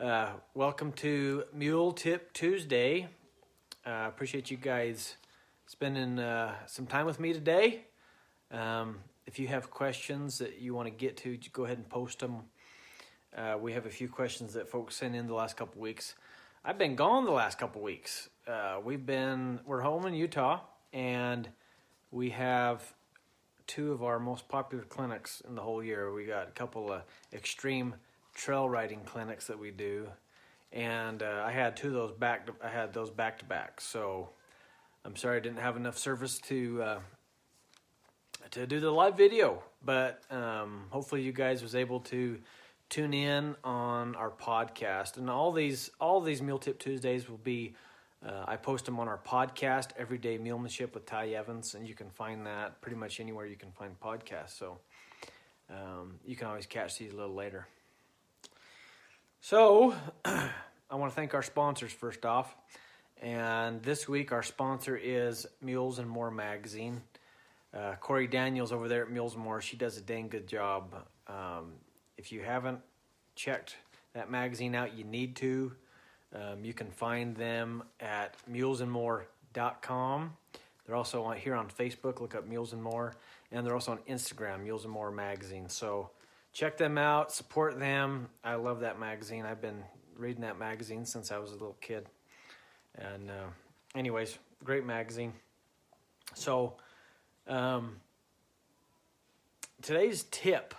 Uh, welcome to Mule Tip Tuesday. Uh, appreciate you guys spending uh, some time with me today. Um, if you have questions that you want to get to, go ahead and post them. Uh, we have a few questions that folks sent in the last couple weeks. I've been gone the last couple weeks. Uh, we've been we're home in Utah, and we have two of our most popular clinics in the whole year. We got a couple of extreme trail riding clinics that we do, and uh, I had two of those back. To, I had those back to back. So I'm sorry I didn't have enough service to uh, to do the live video, but um, hopefully you guys was able to tune in on our podcast. And all these all these Mule Tip Tuesdays will be. Uh, I post them on our podcast, Everyday Mulemanship with Ty Evans, and you can find that pretty much anywhere you can find podcasts. So um, you can always catch these a little later. So I want to thank our sponsors first off. And this week, our sponsor is Mules and More Magazine. Uh, Corey Daniels over there at Mules and More, she does a dang good job. Um, if you haven't checked that magazine out, you need to. Um, you can find them at mulesandmore.com. They're also here on Facebook. Look up Mules and More, and they're also on Instagram, Mules and More Magazine. So check them out, support them. I love that magazine. I've been reading that magazine since I was a little kid. And uh, anyways, great magazine. So um, today's tip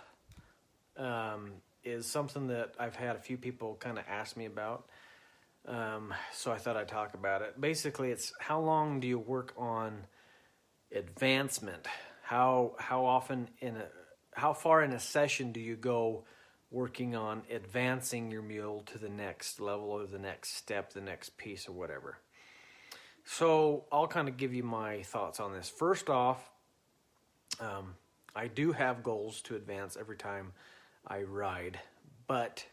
um, is something that I've had a few people kind of ask me about. Um, so I thought I'd talk about it. Basically, it's how long do you work on advancement? How how often in a how far in a session do you go working on advancing your mule to the next level or the next step, the next piece or whatever? So I'll kind of give you my thoughts on this. First off, um, I do have goals to advance every time I ride, but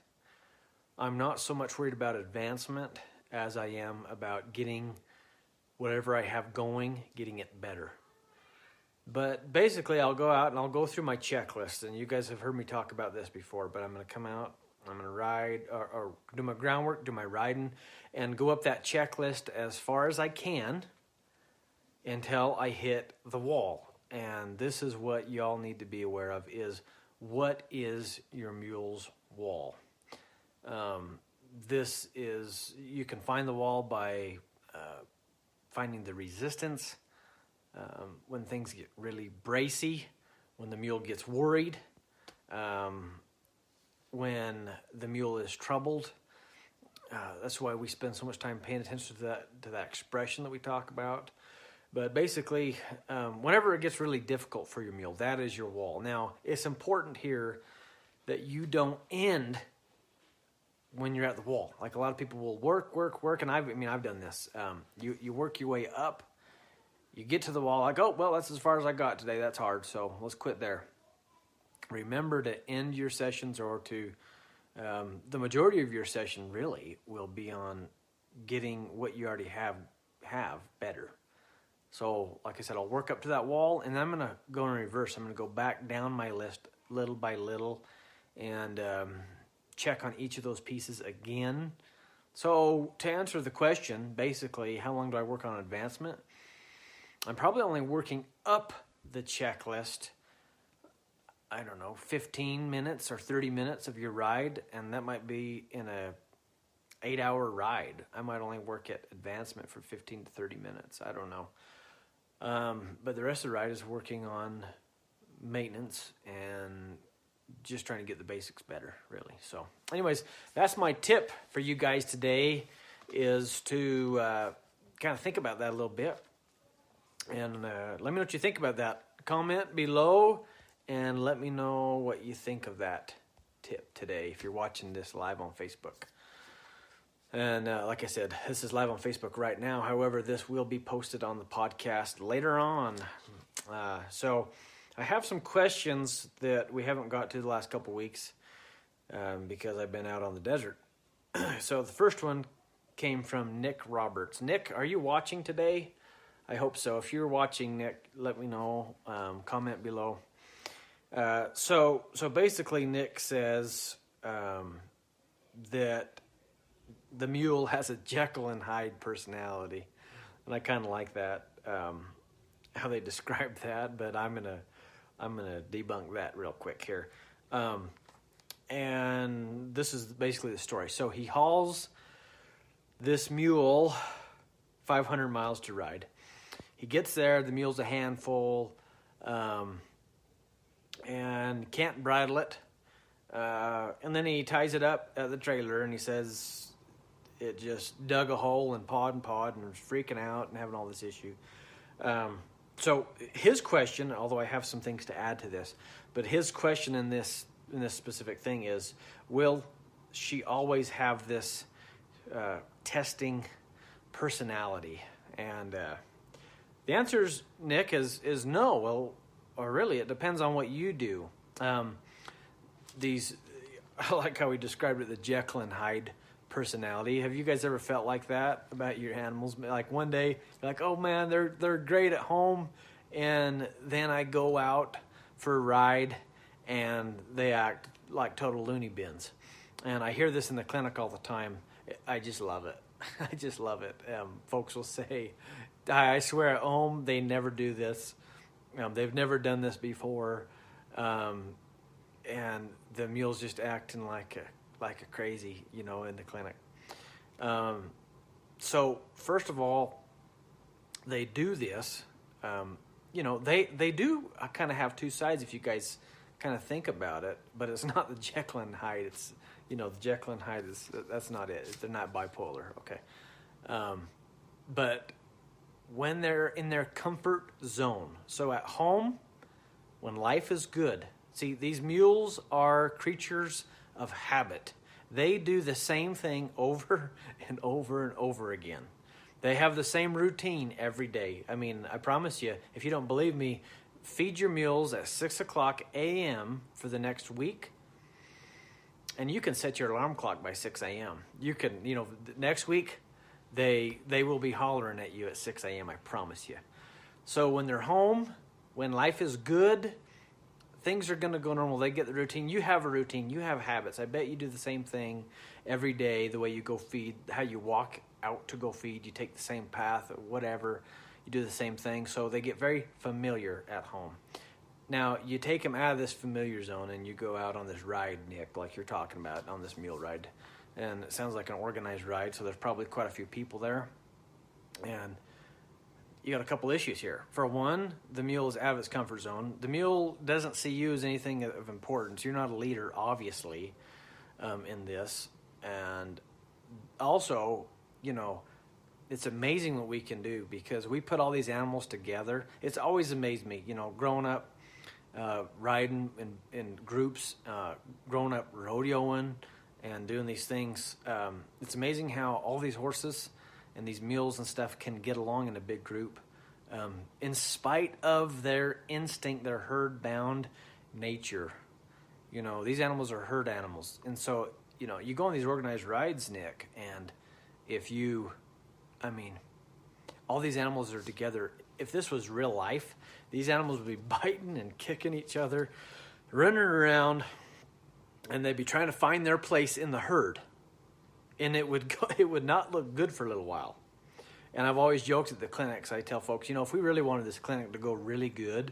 I'm not so much worried about advancement as I am about getting whatever I have going, getting it better. But basically, I'll go out and I'll go through my checklist. And you guys have heard me talk about this before, but I'm going to come out, I'm going to ride or, or, do my groundwork, do my riding, and go up that checklist as far as I can until I hit the wall. And this is what y'all need to be aware of is what is your mule's wall? Um, this is you can find the wall by uh, finding the resistance um, when things get really bracy, when the mule gets worried, um, when the mule is troubled. Uh, that's why we spend so much time paying attention to that to that expression that we talk about. But basically, um, whenever it gets really difficult for your mule, that is your wall. Now, it's important here that you don't end when you're at the wall. Like a lot of people will work, work, work, and I've, I mean, I've done this. Um, you you work your way up, you get to the wall, like, oh well, that's as far as I got today. That's hard, so let's quit there. Remember to end your sessions, or to um, the majority of your session really will be on getting what you already have have better. So, like I said, I'll work up to that wall, and I'm gonna go in reverse. I'm gonna go back down my list little by little, and um, check on each of those pieces again. So, to answer the question, basically, how long do I work on advancement? I'm probably only working up the checklist, I don't know, 15 minutes or 30 minutes of your ride, and that might be in a eight hour ride. I might only work at advancement for 15 to 30 minutes. I don't know. Um, but the rest of the ride is working on maintenance and just trying to get the basics better, really. So, anyways, that's my tip for you guys today is to uh, kind of think about that a little bit. And uh, let me know what you think about that. Comment below and let me know what you think of that tip today if you're watching this live on Facebook. And uh, like I said, this is live on Facebook right now. However, this will be posted on the podcast later on. Uh, so, I have some questions that we haven't got to the last couple weeks um, because I've been out on the desert. so the first one came from Nick Roberts. Nick, are you watching today? I hope so. If you're watching, Nick, let me know. Um, comment below. Uh, so so basically, Nick says um, that the mule has a Jekyll and Hyde personality, and I kind of like that um, how they describe that. But I'm gonna I'm gonna debunk that real quick here. Um, and this is basically the story. So he hauls this mule 500 miles to ride. He gets there, the mule's a handful, um, and can't bridle it. Uh, and then he ties it up at the trailer and he says it just dug a hole and pawed and pawed and was freaking out and having all this issue. Um, so his question, although I have some things to add to this, but his question in this in this specific thing is, will she always have this uh, testing personality? And uh, the answer is, Nick, is is no. Well, or really, it depends on what you do. Um, these, I like how we described it, the Jekyll and Hyde personality. Have you guys ever felt like that about your animals? Like one day, you're like, oh man, they're they're great at home, and then I go out for a ride, and they act like total loony bins. And I hear this in the clinic all the time. I just love it. I just love it. Um, folks will say, I swear at home they never do this. Um, they've never done this before. Um, and the mule's just acting like a like a crazy, you know, in the clinic. Um, so first of all, they do this. Um, you know, they they do uh, kind of have two sides if you guys kind of think about it, but it's not the Jekyll and Hyde. It's you know the Jekyll and Hyde is that's not it. They're not bipolar. Okay, um, but when they're in their comfort zone, so at home, when life is good, See, these mules are creatures of habit. They do the same thing over and over and over again. They have the same routine every day. I mean, I promise you, if you don't believe me, feed your mules at 6 o'clock a.m. for the next week. And you can set your alarm clock by 6 a.m. You can, you know, next week they they will be hollering at you at 6 a.m. I promise you. So when they're home, when life is good, things are going to go normal. They get the routine. You have a routine. You have habits. I bet you do the same thing every day. The way you go feed, how you walk out to go feed, you take the same path, or whatever. You do the same thing. So they get very familiar at home. Now you take them out of this familiar zone and you go out on this ride, Nick, like you're talking about on this mule ride, and it sounds like an organized ride. So there's probably quite a few people there, and you got a couple issues here. For one, the mule is out of its comfort zone. The mule doesn't see you as anything of importance. You're not a leader, obviously, um, in this. And also, you know, it's amazing what we can do because we put all these animals together. It's always amazed me, you know, growing up, uh, riding in, in groups, uh, growing up rodeoing and doing these things. Um, it's amazing how all these horses and these mules and stuff can get along in a big group. Um, in spite of their instinct, their herd bound nature. You know, these animals are herd animals. And so, you know, you go on these organized rides, Nick, and if you, I mean, all these animals are together. If this was real life, these animals would be biting and kicking each other, running around, and they'd be trying to find their place in the herd and it would go, it would not look good for a little while. And I've always joked at the clinics. I tell folks, you know, if we really wanted this clinic to go really good,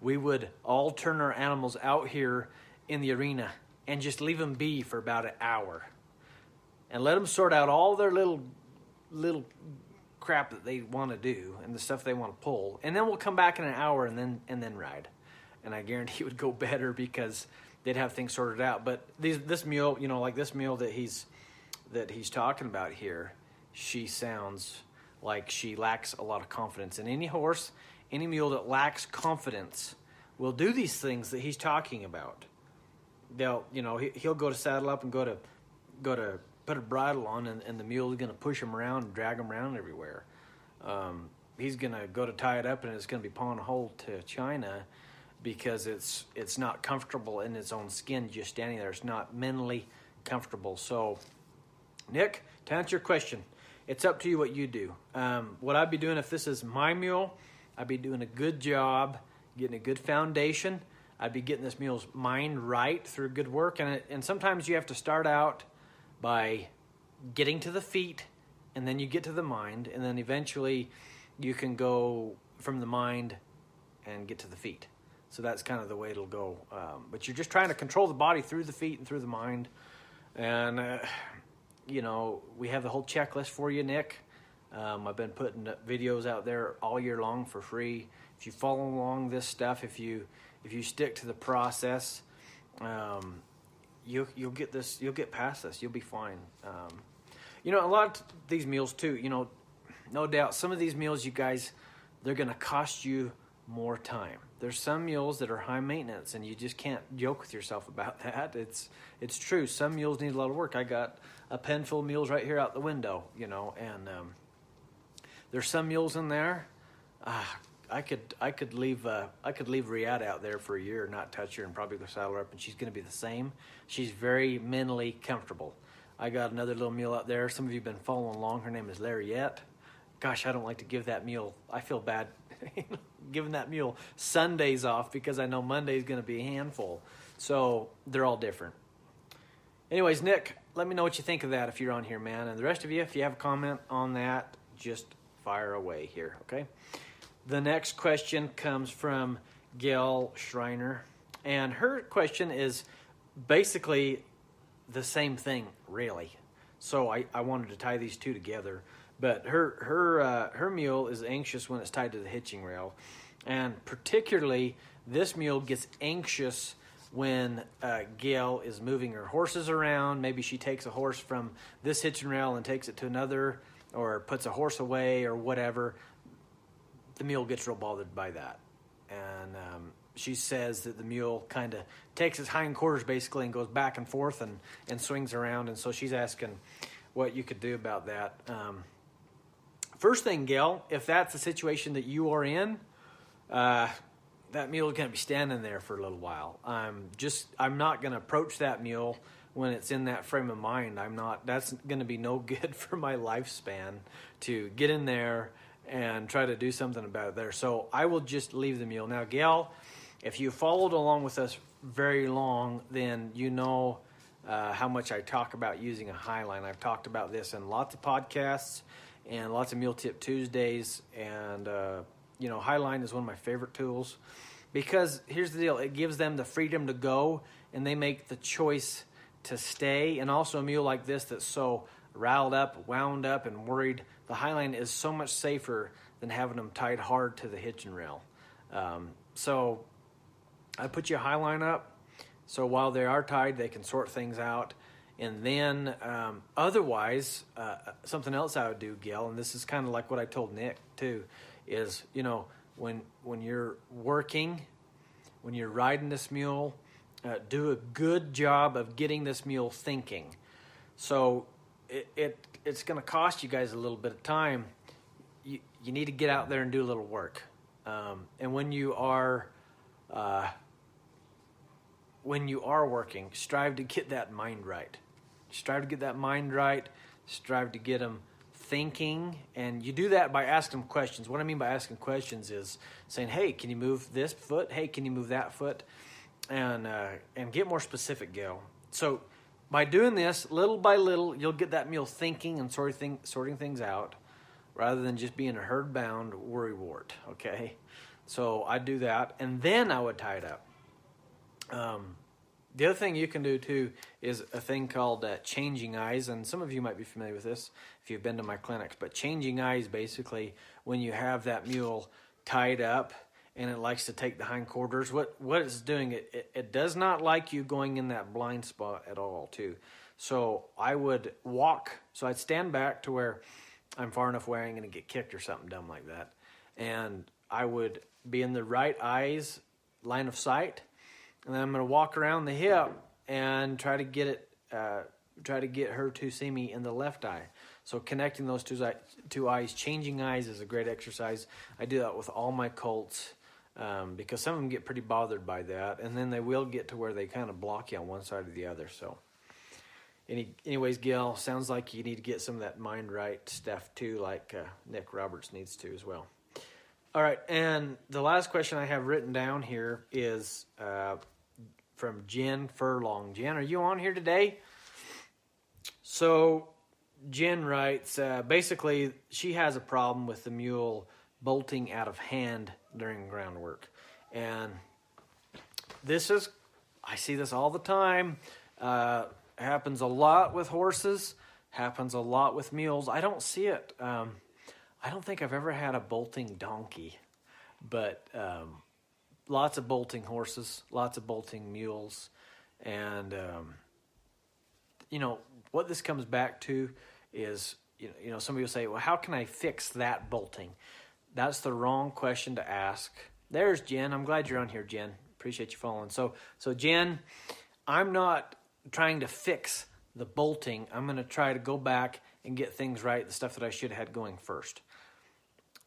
we would all turn our animals out here in the arena and just leave them be for about an hour, and let them sort out all their little little crap that they want to do and the stuff they want to pull, and then we'll come back in an hour and then and then ride. And I guarantee it would go better because they'd have things sorted out. But these this mule, you know, like this mule that he's that he's talking about here, she sounds like she lacks a lot of confidence. And any horse, any mule that lacks confidence will do these things that he's talking about. They'll, you know, he, will go to saddle up and go to, go to put a bridle on, and, and the mule is going to push him around and drag him around everywhere. Um, he's going to go to tie it up, and it's going to be pawing a hole to China because it's it's not comfortable in its own skin just standing there. It's not mentally comfortable. So Nick, to answer your question, it's up to you what you do. Um, what I'd be doing if this is my mule, I'd be doing a good job, getting a good foundation. I'd be getting this mule's mind right through good work, and it, and sometimes you have to start out by getting to the feet, and then you get to the mind, and then eventually you can go from the mind and get to the feet. So that's kind of the way it'll go. Um, but you're just trying to control the body through the feet and through the mind. And, uh, you know, we have the whole checklist for you, Nick. Um, I've been putting videos out there all year long for free. If you follow along this stuff, if you if you stick to the process, um, you you'll get this. You'll get past this. You'll be fine. Um, you know, a lot of these meals too. You know, no doubt some of these meals, you guys, they're going to cost you more time. There's some mules that are high maintenance, and you just can't joke with yourself about that. It's it's true. Some mules need a lot of work. I got a pen full of meals right here out the window, you know, and um, there's some mules in there. Uh, I could I could leave uh, I could leave Riata out there for a year not touch her and probably go saddle her up and she's going to be the same. She's very mentally comfortable. I got another little mule out there. Some of you have been following along. Her name is Lariette. Gosh, I don't like to give that mule. I feel bad giving that mule Sundays off because I know Monday's going to be a handful. So they're all different. Anyways, Nick, let me know what you think of that if you're on here, man. And the rest of you, if you have a comment on that, just fire away here, okay? The next question comes from Gail Schreiner, and her question is basically the same thing, really. So I, I wanted to tie these two together. But her her uh, her mule is anxious when it's tied to the hitching rail, and particularly this mule gets anxious when uh, Gail is moving her horses around. Maybe she takes a horse from this hitching rail and takes it to another or puts a horse away or whatever, the mule gets real bothered by that. And um, she says that the mule kind of takes its hindquarters basically and goes back and forth and, and swings around. And so she's asking what you could do about that. Um, first thing, Gail, if that's the situation that you are in, uh, that mule to be standing there for a little while. I'm just, I'm not going to approach that mule when it's in that frame of mind. I'm not, that's going to be no good for my lifespan to get in there and try to do something about it there. So I will just leave the mule. Now, Gail, if you followed along with us very long, then you know uh, how much I talk about using a highline. I've talked about this in lots of podcasts and lots of Mule Tip Tuesdays. And, uh, you know, highline is one of my favorite tools because here's the deal it gives them the freedom to go and they make the choice to stay. And also, a mule like this that's so riled up, wound up, and worried, the Highline is so much safer than having them tied hard to the hitching rail. Um, so, I put your Highline up. So while they are tied, they can sort things out. And then, um, otherwise, uh, something else I would do, Gail, and this is kind of like what I told Nick too, is you know when when you're working, when you're riding this mule, uh, do a good job of getting this mule thinking. So it, it it's going to cost you guys a little bit of time. You you need to get out there and do a little work. Um, and when you are uh, when you are working, strive to get that mind right. Strive to get that mind right. Strive to get them thinking, and you do that by asking questions. What I mean by asking questions is saying, "Hey, can you move this foot? Hey, can you move that foot?" and uh, and get more specific, Gail. So by doing this, little by little, you'll get that mule thinking and sorting sorting things out, rather than just being a herd bound worry wart. Okay, so I do that, and then I would tie it up. Um, the other thing you can do too is a thing called uh, changing eyes, and some of you might be familiar with this if you've been to my clinics. But changing eyes, basically, when you have that mule tied up and it likes to take the hindquarters. What what it's doing, it, it, it does not like you going in that blind spot at all, too. So I would walk. So I'd stand back to where I'm far enough away I'm going to get kicked or something dumb like that, and I would be in the right eyes line of sight, and then I'm going to walk around the hip and try to get it. Uh, try to get her to see me in the left eye. So connecting those two, two eyes, changing eyes is a great exercise. I do that with all my colts um, because some of them get pretty bothered by that, and then they will get to where they kind of block you on one side or the other. So, any, anyways, Gail, sounds like you need to get some of that mind right stuff too, like uh, Nick Roberts needs to as well. All right, and the last question I have written down here is uh, from Jen Furlong. Jen, are you on here today? So, Jen writes uh, basically, she has a problem with the mule bolting out of hand during groundwork. And this is, I see this all the time. Uh, happens a lot with horses, happens a lot with mules. I don't see it. Um, I don't think I've ever had a bolting donkey, but um, lots of bolting horses, lots of bolting mules. And, um, you know, what this comes back to is, you know, you know, somebody will say, well, how can I fix that bolting? That's the wrong question to ask. There's Jen. I'm glad you're on here, Jen. Appreciate you following. So, so Jen, I'm not trying to fix the bolting. I'm going to try to go back and get things right, the stuff that I should have had going first.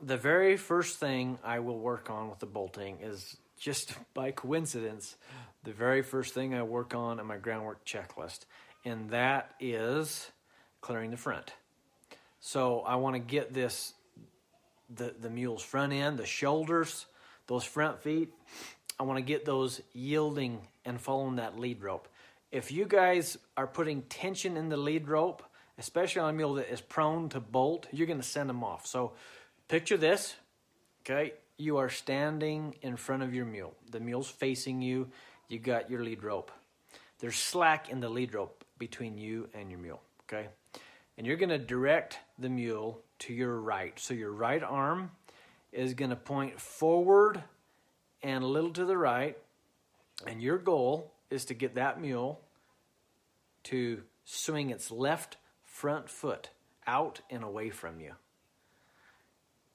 The very first thing I will work on with the bolting is just by coincidence, the very first thing I work on in my groundwork checklist, and that is clearing the front. So I want to get this the the mule's front end, the shoulders, those front feet. I want to get those yielding and following that lead rope. If you guys are putting tension in the lead rope, especially on a mule that is prone to bolt, you're going to send them off. So picture this, okay? You are standing in front of your mule. The mule's facing you. You got your lead rope. There's slack in the lead rope between you and your mule, okay? And you're going to direct the mule to your right. So your right arm is going to point forward and a little to the right. And your goal is to get that mule to swing its left front foot out and away from you.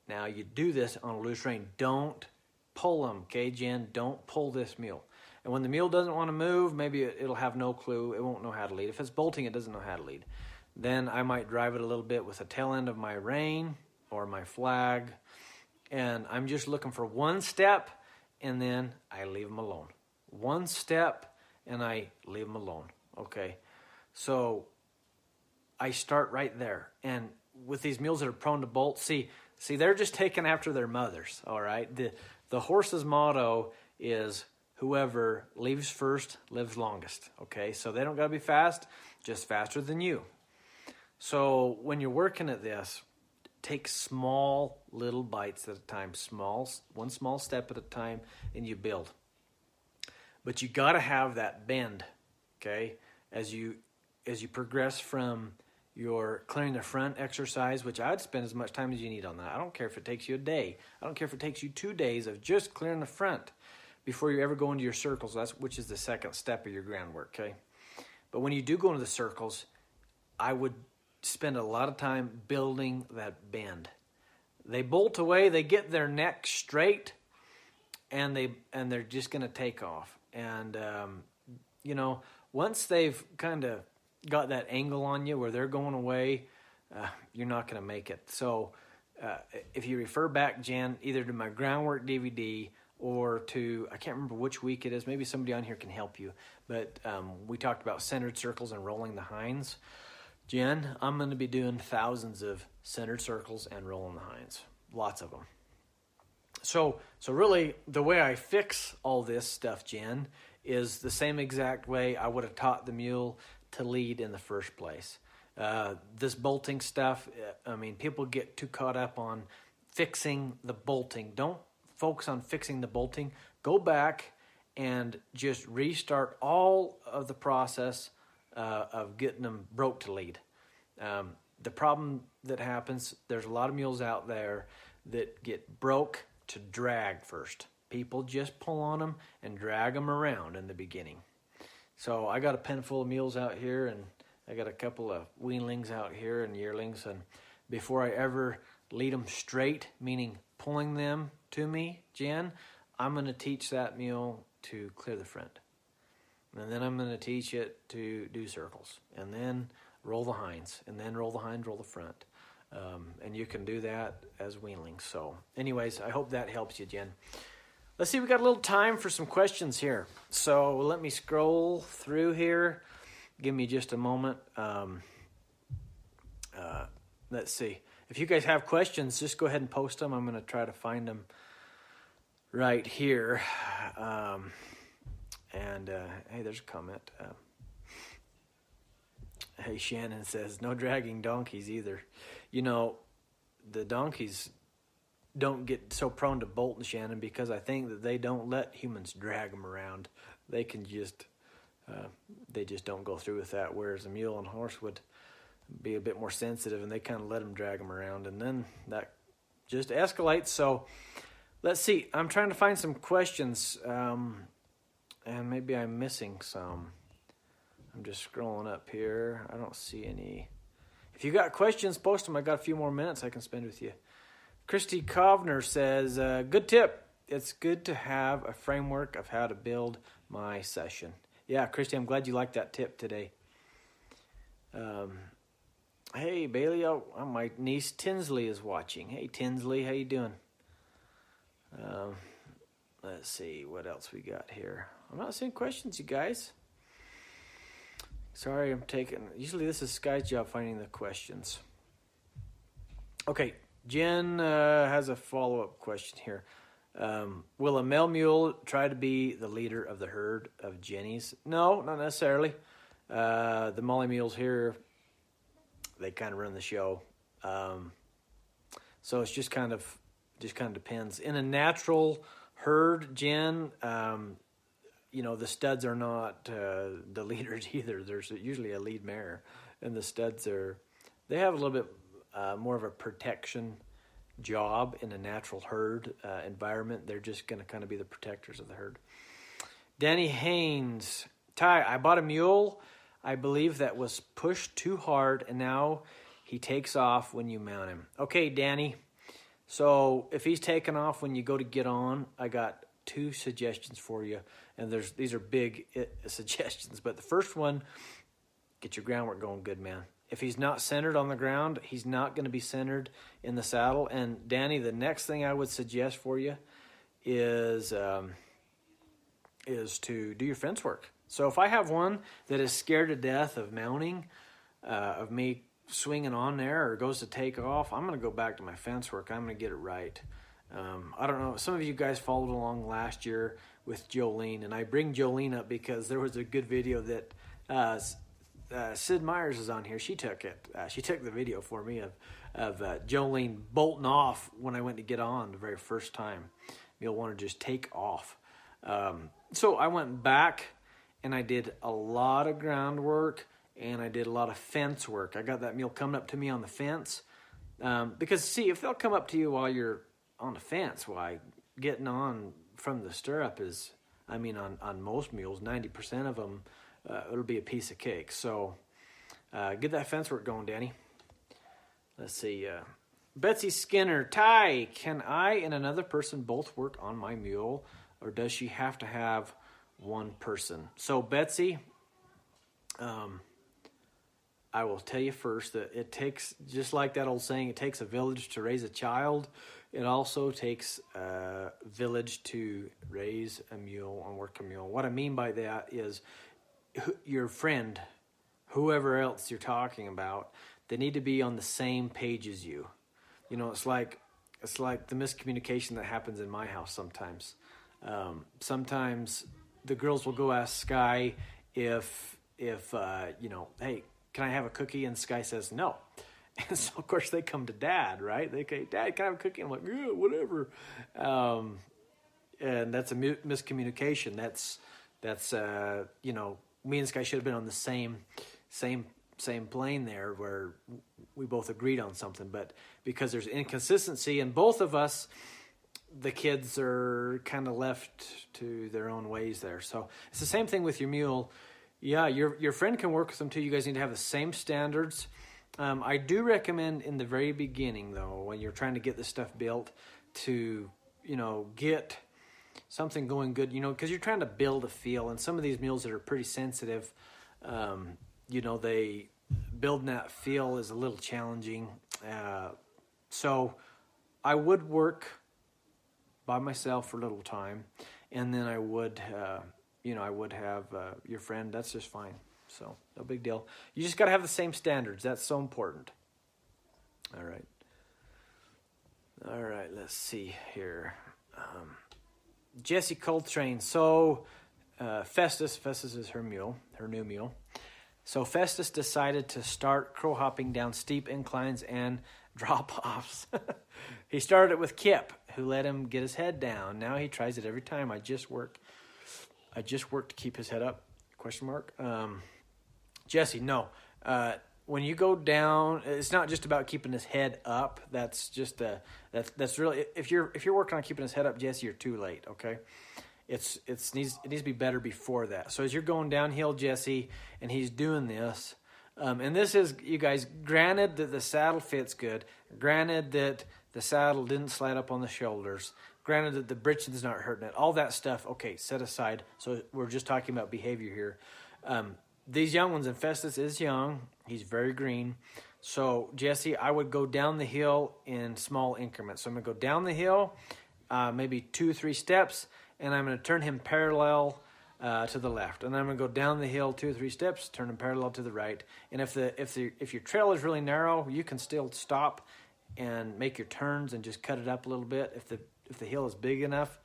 Now, you do this on a loose rein. Don't pull them, okay, Jen? Don't pull this mule. And when the mule doesn't want to move, maybe it'll have no clue. It won't know how to lead. If it's bolting, it doesn't know how to lead. Then I might drive it a little bit with the tail end of my rein or my flag. And I'm just looking for one step and then I leave them alone. One step and I leave them alone. Okay. So I start right there. And with these mules that are prone to bolt, see, see, they're just taking after their mothers. All right. The the horse's motto is whoever leaves first lives longest. Okay. So they don't gotta be fast, just faster than you. So when you're working at this, take small little bites at a time, small one small step at a time, and you build. But you got to have that bend, okay? As you as you progress from your clearing the front exercise, which I'd spend as much time as you need on that. I don't care if it takes you a day. I don't care if it takes you two days of just clearing the front before you ever go into your circles. That's which is the second step of your groundwork, okay? But when you do go into the circles, I would spend a lot of time building that bend. They bolt away, they get their neck straight, and they and they're just to take off. And um, you know, once they've kind of got that angle on you where they're going away, uh, you're not going to make it. So, uh, if you refer back, Jen, either to my groundwork DVD or to I can't remember which week it is. Maybe somebody on here can help you. But um, we talked about centered circles and rolling the hinds. Jen, I'm going to be doing thousands of centered circles and rolling the hinds, lots of them. So, so really, the way I fix all this stuff, Jen, is the same exact way I would have taught the mule to lead in the first place. Uh, this bolting stuff, uh, I mean, people get too caught up on fixing the bolting. Don't focus on fixing the bolting. Go back and just restart all of the process uh, of getting them broke to lead. Um, the problem that happens, there's a lot of mules out there that get broke to drag first. People just pull on them and drag them around in the beginning. So I got a pen full of mules out here, and I got a couple of weanlings out here and yearlings. And before I ever lead them straight, meaning pulling them to me, Jen, I'm going to teach that mule to clear the front. And then I'm going to teach it to do circles. And then roll the hinds. And then roll the hinds, roll the front. Um, and you can do that as weanlings. So, anyways, I hope that helps you, Jen. Let's see, we got a little time for some questions here. So, let me scroll through here. Give me just a moment. Um, uh, let's see. If you guys have questions, just go ahead and post them. I'm going to try to find them right here. Um, and uh, hey, there's a comment. Uh, Hey, Shannon says, no dragging donkeys either. You know, the donkeys don't get so prone to bolting, Shannon, because I think that they don't let humans drag them around. They can just, uh, they just don't go through with that. Whereas a mule and horse would be a bit more sensitive, and they kind of let them drag them around, and then that just escalates. So, let's see. I'm trying to find some questions, um, and maybe I'm missing some. I'm just scrolling up here. I don't see any. If you got questions, post them. I got a few more minutes I can spend with you. Christy Kovner says, uh, "Good tip. It's good to have a framework of how to build my session." Yeah, Christy, I'm glad you liked that tip today. Um, hey Bailey, oh, my niece Tinsley is watching. Hey Tinsley, how you doing? Um, let's see what else we got here. I'm not seeing questions, you guys. Sorry, I'm taking. Usually, this is Sky's job finding the questions. Okay, Jen uh, has a follow up question here. Um, will a male mule try to be the leader of the herd of jennies? No, not necessarily. Uh, the Molly mules here, they kind of run the show. Um, so it's just kind of just kind of depends. In a natural herd, Jen, um, you know the studs are not uh, the leaders either. There's usually a lead mare, and the studs are they have a little bit uh, more of a protection job in a natural herd uh, environment. They're just going to kind of be the protectors of the herd. Danny Haynes, Ty, I bought a mule. I believe that was pushed too hard, and now he takes off when you mount him. Okay, Danny. So if he's taking off when you go to get on, I got two suggestions for you, and there's these are big uh, suggestions. But the first one, get your groundwork going, good man. If he's not centered on the ground, he's not going to be centered in the saddle. And Danny, the next thing I would suggest for you is um, is to do your fence work. So if I have one that is scared to death of mounting, uh, of me swinging on there or goes to take off, I'm going to go back to my fence work. I'm going to get it right. Um, I don't know. Some of you guys followed along last year with Jolene, and I bring Jolene up because there was a good video that uh, uh, Sid Myers is on here. She took it. Uh, she took the video for me of of uh, Jolene bolting off when I went to get on the very first time. You'll want to just take off. Um, so I went back and I did a lot of groundwork and I did a lot of fence work. I got that mule coming up to me on the fence um, because see if they'll come up to you while you're on the fence, why getting on from the stirrup is, I mean, on on most mules, ninety percent of them uh, it'll be a piece of cake. So uh, get that fence work going, Danny. Let's see. Uh, Betsy Skinner, Ty, can I and another person both work on my mule, or does she have to have one person? So, Betsy, um, I will tell you first that it takes, just like that old saying, it takes a village to raise a child. It also takes a village to raise a mule and work a mule. What I mean by that is your friend, whoever else you're talking about, they need to be on the same page as you. You know, it's like it's like the miscommunication that happens in my house sometimes. Um, sometimes the girls will go ask Sky if if uh, you know, hey, can I have a cookie? And Sky says no. And so of course they come to Dad, right? They say, Dad, can I have a cookie? I'm like, yeah, whatever. Um, and that's a miscommunication. That's that's uh, you know me and this guy should have been on the same same same plane there where we both agreed on something. But because there's inconsistency in both of us the kids are kind of left to their own ways there. So it's the same thing with your mule. Yeah your your friend can work with them too. You guys need to have the same standards. Um, i do recommend in the very beginning though when you're trying to get this stuff built to you know get something going good, you know, because you're trying to build a feel. And some of these mules that are pretty sensitive, um, you know, they building that feel is a little challenging. Uh, so I would work by myself for a little time, and then I would, uh, you know, I would have uh, your friend. That's just fine. So no big deal. You just got to have the same standards. That's so important. All right. All right. Let's see here. Um, Jesse Coltrane. So, uh, Festus, Festus is her mule, her new mule. So Festus decided to start crow hopping down steep inclines and drop offs. he started it with Kip, who let him get his head down. Now he tries it every time. I just work. I just work to keep his head up. Question mark. Um, Jesse, no. Uh, when you go down, it's not just about keeping his head up. That's just a that's that's really if you're if you're working on keeping his head up, Jesse, you're too late. Okay, it's it's needs it needs to be better before that. So as you're going downhill, Jesse, and he's doing this, um, and this is you guys. Granted that the saddle fits good. Granted that the saddle didn't slide up on the shoulders. Granted that the britchen's not hurting it. All that stuff, okay, set aside. So we're just talking about behavior here. Um, these young ones, and Festus is young. He's very green. So Jesse, I would go down the hill in small increments. So I'm gonna go down the hill, uh, maybe two, three steps and I'm going to turn him parallel uh, to the left, and then I'm going to go down the hill two or three steps, turn him parallel to the right. And if the if the if your trail is really narrow, you can still stop and make your turns and just cut it up a little bit. If the if the hill is big enough,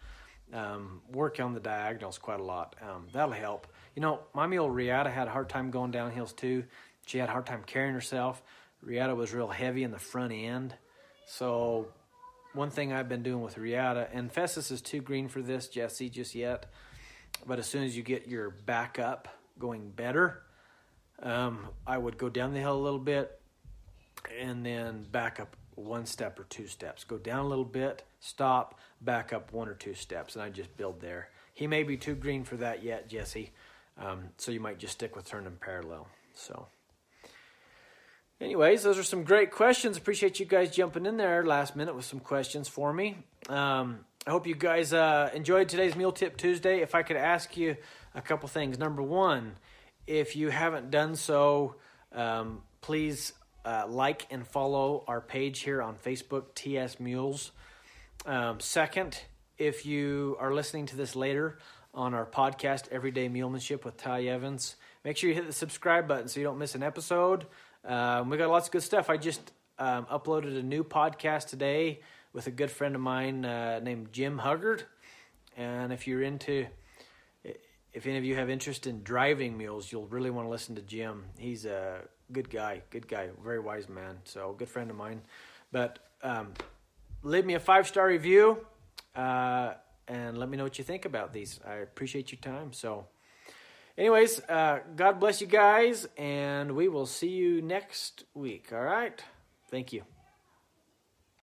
um, work on the diagonals quite a lot. Um, that'll help. You know, my mule Riata had a hard time going down hills too. She had a hard time carrying herself. Riata was real heavy in the front end, so one thing I've been doing with Riata, and Festus is too green for this, Jesse, just yet. But as soon as you get your back up going better, um, I would go down the hill a little bit and then back up one step or two steps. Go down a little bit, stop, back up one or two steps, and I just build there. He may be too green for that yet, Jesse. Um, so you might just stick with turning parallel. So. Anyways, those are some great questions. Appreciate you guys jumping in there last minute with some questions for me. Um, I hope you guys uh, enjoyed today's Mule Tip Tuesday. If I could ask you a couple things. Number one, if you haven't done so, um, please uh, like and follow our page here on Facebook, TS Mules. Um, second, if you are listening to this later on our podcast, Everyday Mulemanship with Ty Evans, make sure you hit the subscribe button so you don't miss an episode. Um, we got lots of good stuff. I just um, uploaded a new podcast today with a good friend of mine uh, named Jim Huggard. And if you're into, if any of you have interest in driving mules, you'll really want to listen to Jim. He's a good guy, good guy, very wise man. So, good friend of mine. But um, leave me a five star review uh, and let me know what you think about these. I appreciate your time. So, Anyways, uh, God bless you guys, and we will see you next week. All right? Thank you.